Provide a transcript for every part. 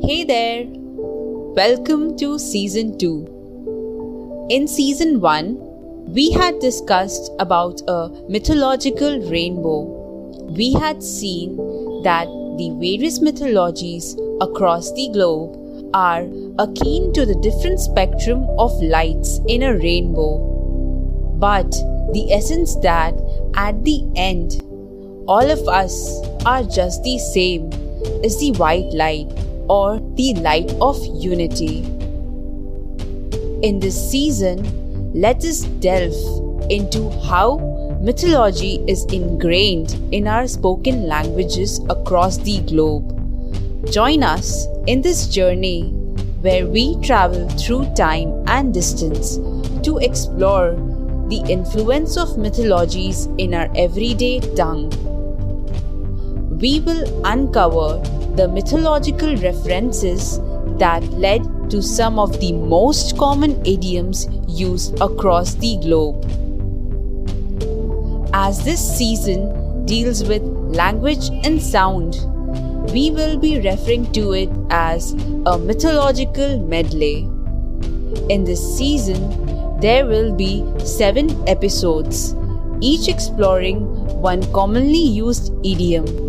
Hey there! Welcome to Season 2. In Season 1, we had discussed about a mythological rainbow. We had seen that the various mythologies across the globe are akin to the different spectrum of lights in a rainbow. But the essence that at the end, all of us are just the same is the white light or the light of unity. In this season, let us delve into how mythology is ingrained in our spoken languages across the globe. Join us in this journey where we travel through time and distance to explore the influence of mythologies in our everyday tongue. We will uncover the mythological references that led to some of the most common idioms used across the globe. As this season deals with language and sound, we will be referring to it as a mythological medley. In this season, there will be seven episodes, each exploring one commonly used idiom.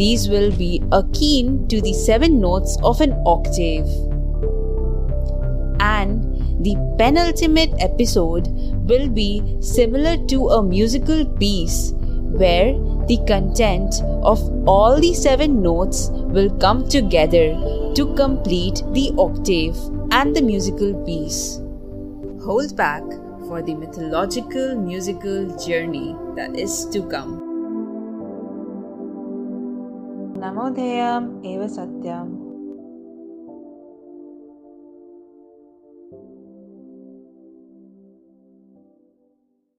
These will be akin to the seven notes of an octave. And the penultimate episode will be similar to a musical piece where the content of all the seven notes will come together to complete the octave and the musical piece. Hold back for the mythological musical journey that is to come. नमो एव सत्याम्।